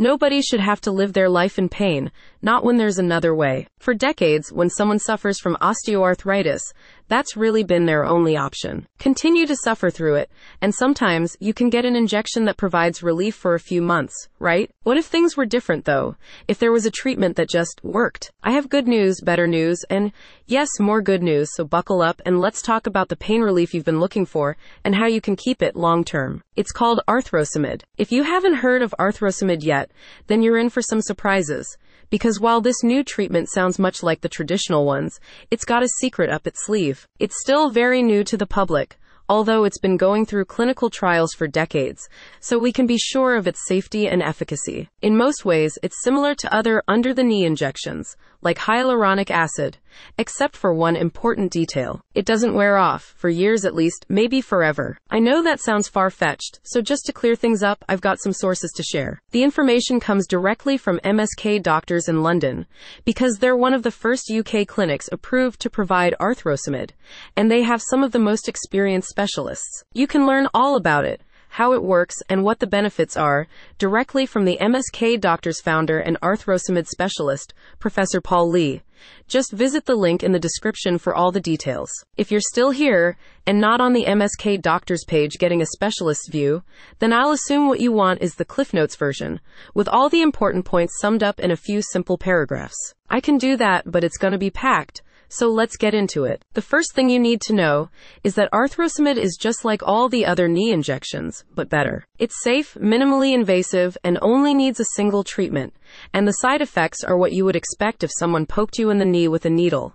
Nobody should have to live their life in pain, not when there's another way. For decades, when someone suffers from osteoarthritis, that's really been their only option. Continue to suffer through it, and sometimes you can get an injection that provides relief for a few months, right? What if things were different though? If there was a treatment that just worked? I have good news, better news, and yes, more good news, so buckle up and let's talk about the pain relief you've been looking for and how you can keep it long term. It's called Arthrosamid. If you haven't heard of Arthrosamid yet, then you're in for some surprises because while this new treatment sounds much like the traditional ones, it's got a secret up its sleeve. It's still very new to the public, although it's been going through clinical trials for decades, so we can be sure of its safety and efficacy. In most ways, it's similar to other under the knee injections, like hyaluronic acid, except for one important detail. It doesn't wear off, for years at least, maybe forever. I know that sounds far fetched, so just to clear things up, I've got some sources to share. The information comes directly from MSK doctors in London, because they're one of the first UK clinics approved to provide Arthrosamid, and they have some of the most experienced specialists. You can learn all about it how it works, and what the benefits are directly from the MSK Doctors founder and Arthrosamid specialist, Professor Paul Lee. Just visit the link in the description for all the details. If you're still here and not on the MSK Doctors page getting a specialist view, then I'll assume what you want is the Cliff Notes version, with all the important points summed up in a few simple paragraphs. I can do that, but it's going to be packed. So let's get into it. The first thing you need to know is that Arthrosamid is just like all the other knee injections, but better. It's safe, minimally invasive, and only needs a single treatment. And the side effects are what you would expect if someone poked you in the knee with a needle.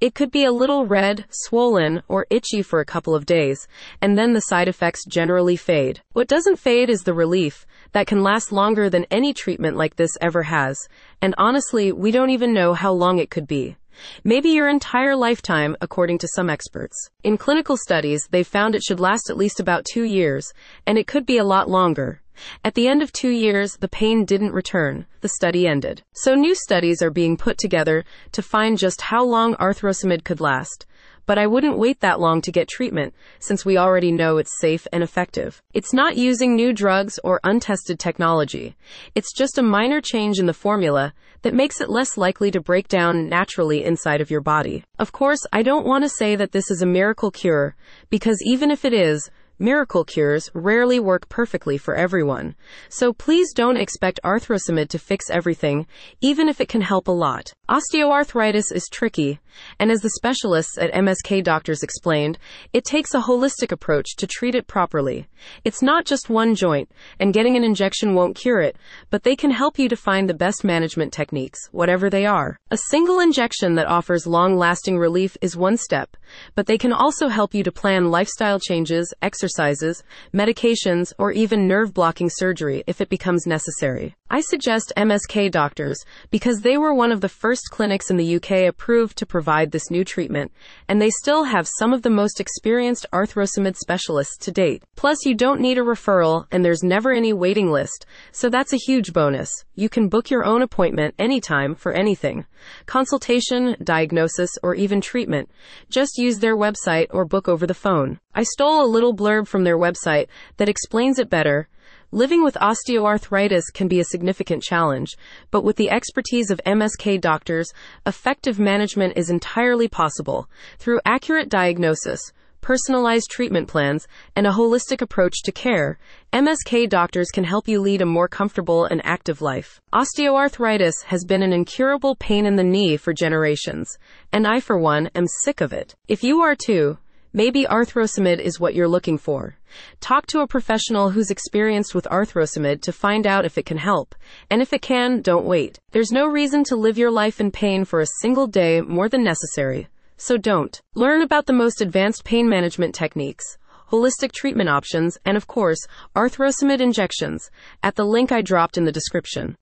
It could be a little red, swollen, or itchy for a couple of days, and then the side effects generally fade. What doesn't fade is the relief that can last longer than any treatment like this ever has, and honestly, we don't even know how long it could be. Maybe your entire lifetime, according to some experts. In clinical studies, they've found it should last at least about two years, and it could be a lot longer. At the end of two years, the pain didn't return. The study ended. So new studies are being put together to find just how long arthrosamid could last but I wouldn't wait that long to get treatment since we already know it's safe and effective. It's not using new drugs or untested technology. It's just a minor change in the formula that makes it less likely to break down naturally inside of your body. Of course, I don't want to say that this is a miracle cure because even if it is, Miracle cures rarely work perfectly for everyone, so please don't expect arthrosamid to fix everything, even if it can help a lot. Osteoarthritis is tricky, and as the specialists at MSK Doctors explained, it takes a holistic approach to treat it properly. It's not just one joint, and getting an injection won't cure it, but they can help you to find the best management techniques, whatever they are. A single injection that offers long lasting relief is one step, but they can also help you to plan lifestyle changes, exercise, exercises, medications, or even nerve blocking surgery if it becomes necessary. I suggest MSK doctors because they were one of the first clinics in the UK approved to provide this new treatment, and they still have some of the most experienced arthrosamid specialists to date. Plus, you don't need a referral, and there's never any waiting list, so that's a huge bonus. You can book your own appointment anytime for anything consultation, diagnosis, or even treatment. Just use their website or book over the phone. I stole a little blurb from their website that explains it better. Living with osteoarthritis can be a significant challenge, but with the expertise of MSK doctors, effective management is entirely possible through accurate diagnosis, personalized treatment plans, and a holistic approach to care. MSK doctors can help you lead a more comfortable and active life. Osteoarthritis has been an incurable pain in the knee for generations, and I, for one, am sick of it. If you are too, Maybe arthrosamid is what you're looking for. Talk to a professional who's experienced with arthrosamid to find out if it can help. And if it can, don't wait. There's no reason to live your life in pain for a single day more than necessary. So don't. Learn about the most advanced pain management techniques, holistic treatment options, and of course, arthrosamid injections at the link I dropped in the description.